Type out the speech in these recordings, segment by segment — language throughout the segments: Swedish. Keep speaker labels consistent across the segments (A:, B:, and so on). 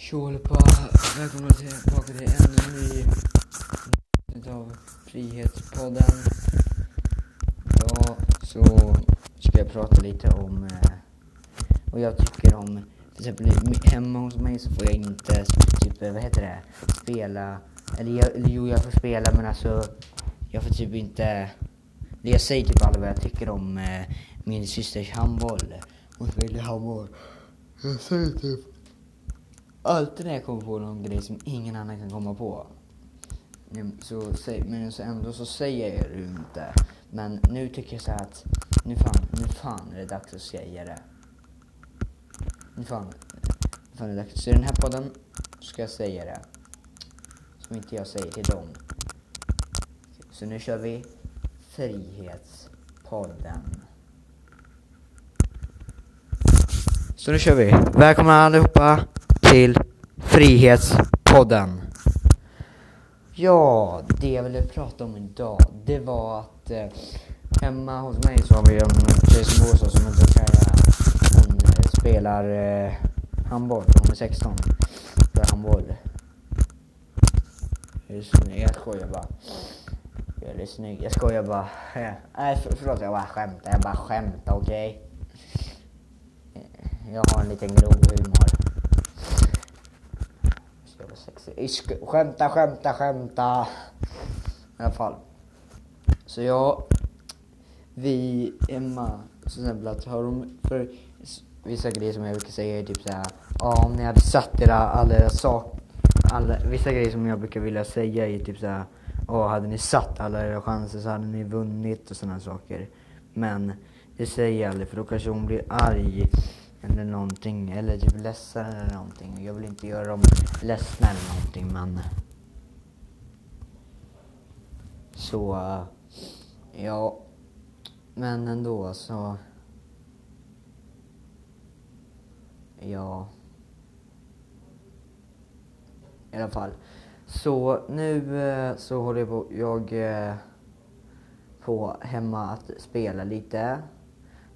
A: Tjo välkomna tillbaka till ännu en ny av Frihetspodden. Ja, så ska jag prata lite om eh, vad jag tycker om, till exempel hemma hos mig så får jag inte, typ, eh, vad heter det, spela, eller, jag, eller jo jag får spela men alltså, jag får typ inte, jag säger typ aldrig vad jag tycker om eh, min systers handboll. Hon spelar handboll. Jag säger typ alltid när jag kommer på någon grej som ingen annan kan komma på. Mm, så, men så ändå så säger jag det inte. Men nu tycker jag så här att nu fan, nu fan är det dags att säga det. Nu fan, nu fan är det dags. Så i den här podden ska jag säga det. Som inte jag säger till dem. Så nu kör vi Frihetspodden. Så nu kör vi. Välkomna allihopa till Frihetspodden. Ja, det jag ville prata om idag, det var att eh, hemma hos mig så har vi en tjej som bor så som inte kan Hon eh, spelar eh, handboll, hon är 16. Spelar handboll. Just nu, jag skojar bara. Jag är snygg. Jag skojar bara. Eh, nej, för, förlåt, jag bara skämtar. Jag bara skämtar, okej? Eh, jag har en liten grov humor. Isk- Skämta, skämta, skämta. I alla fall. Så jag, vi hemma, till exempel att har de, för vissa grejer som jag brukar säga är typ såhär, ja om ni hade satt era, alla era saker. alla, vissa grejer som jag brukar vilja säga är typ såhär, ja hade ni satt alla era chanser så hade ni vunnit och sådana saker. Men det säger jag aldrig för då kanske hon blir arg eller någonting, eller typ ledsen eller någonting. Jag vill inte göra dem ledsna eller någonting men så, ja. Men ändå så, ja. I alla fall. Så nu eh, så håller jag på, jag eh, på hemma att spela lite.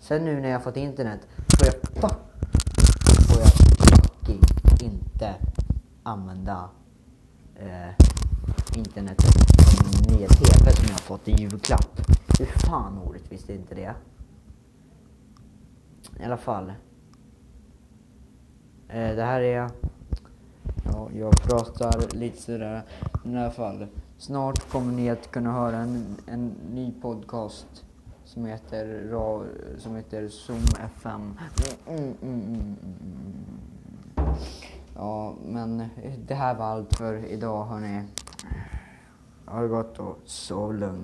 A: Sen nu när jag fått internet får jag, fuck, får jag fucking inte använda eh, internetet som min nya TV som jag har fått i julklapp. Hur fan orättvist är inte det? I alla fall. Eh, det här är... Ja, jag pratar lite sådär. Men i alla fall. Snart kommer ni att kunna höra en, en ny podcast som heter, Ra, som heter Zoom FM. Mm, mm, mm, mm, mm. Ja, men det här var allt för idag hörni. Ha det gott och sov lugnt.